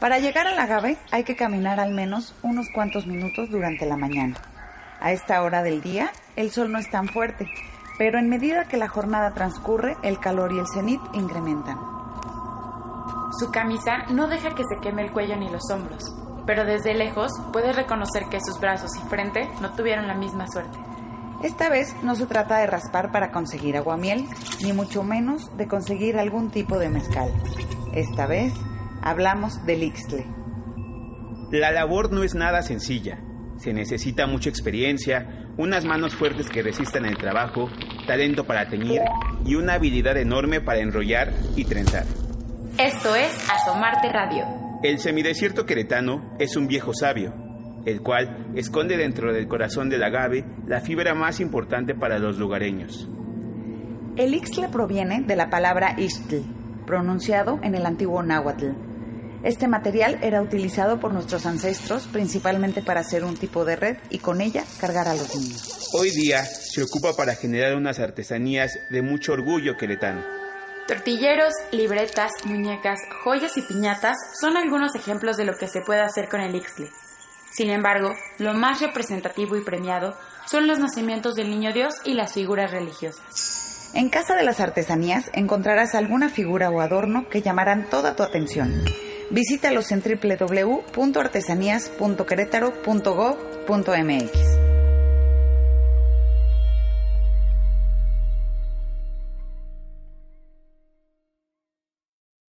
Para llegar al agave hay que caminar al menos unos cuantos minutos durante la mañana. A esta hora del día el sol no es tan fuerte, pero en medida que la jornada transcurre el calor y el cenit incrementan. Su camisa no deja que se queme el cuello ni los hombros, pero desde lejos puedes reconocer que sus brazos y frente no tuvieron la misma suerte. Esta vez no se trata de raspar para conseguir aguamiel, ni mucho menos de conseguir algún tipo de mezcal. Esta vez hablamos del Ixtle. La labor no es nada sencilla. Se necesita mucha experiencia, unas manos fuertes que resistan el trabajo, talento para teñir y una habilidad enorme para enrollar y trenzar. Esto es Asomarte Radio. El semidesierto queretano es un viejo sabio, el cual esconde dentro del corazón del agave la fibra más importante para los lugareños. El Ixtle proviene de la palabra Ixtl, pronunciado en el antiguo náhuatl. Este material era utilizado por nuestros ancestros principalmente para hacer un tipo de red y con ella cargar a los niños. Hoy día se ocupa para generar unas artesanías de mucho orgullo queretano. Tortilleros, libretas, muñecas, joyas y piñatas son algunos ejemplos de lo que se puede hacer con el Ixtle. Sin embargo, lo más representativo y premiado son los nacimientos del Niño Dios y las figuras religiosas. En Casa de las Artesanías encontrarás alguna figura o adorno que llamarán toda tu atención. Visítalos en www.artesanías.querétaro.gov.mx.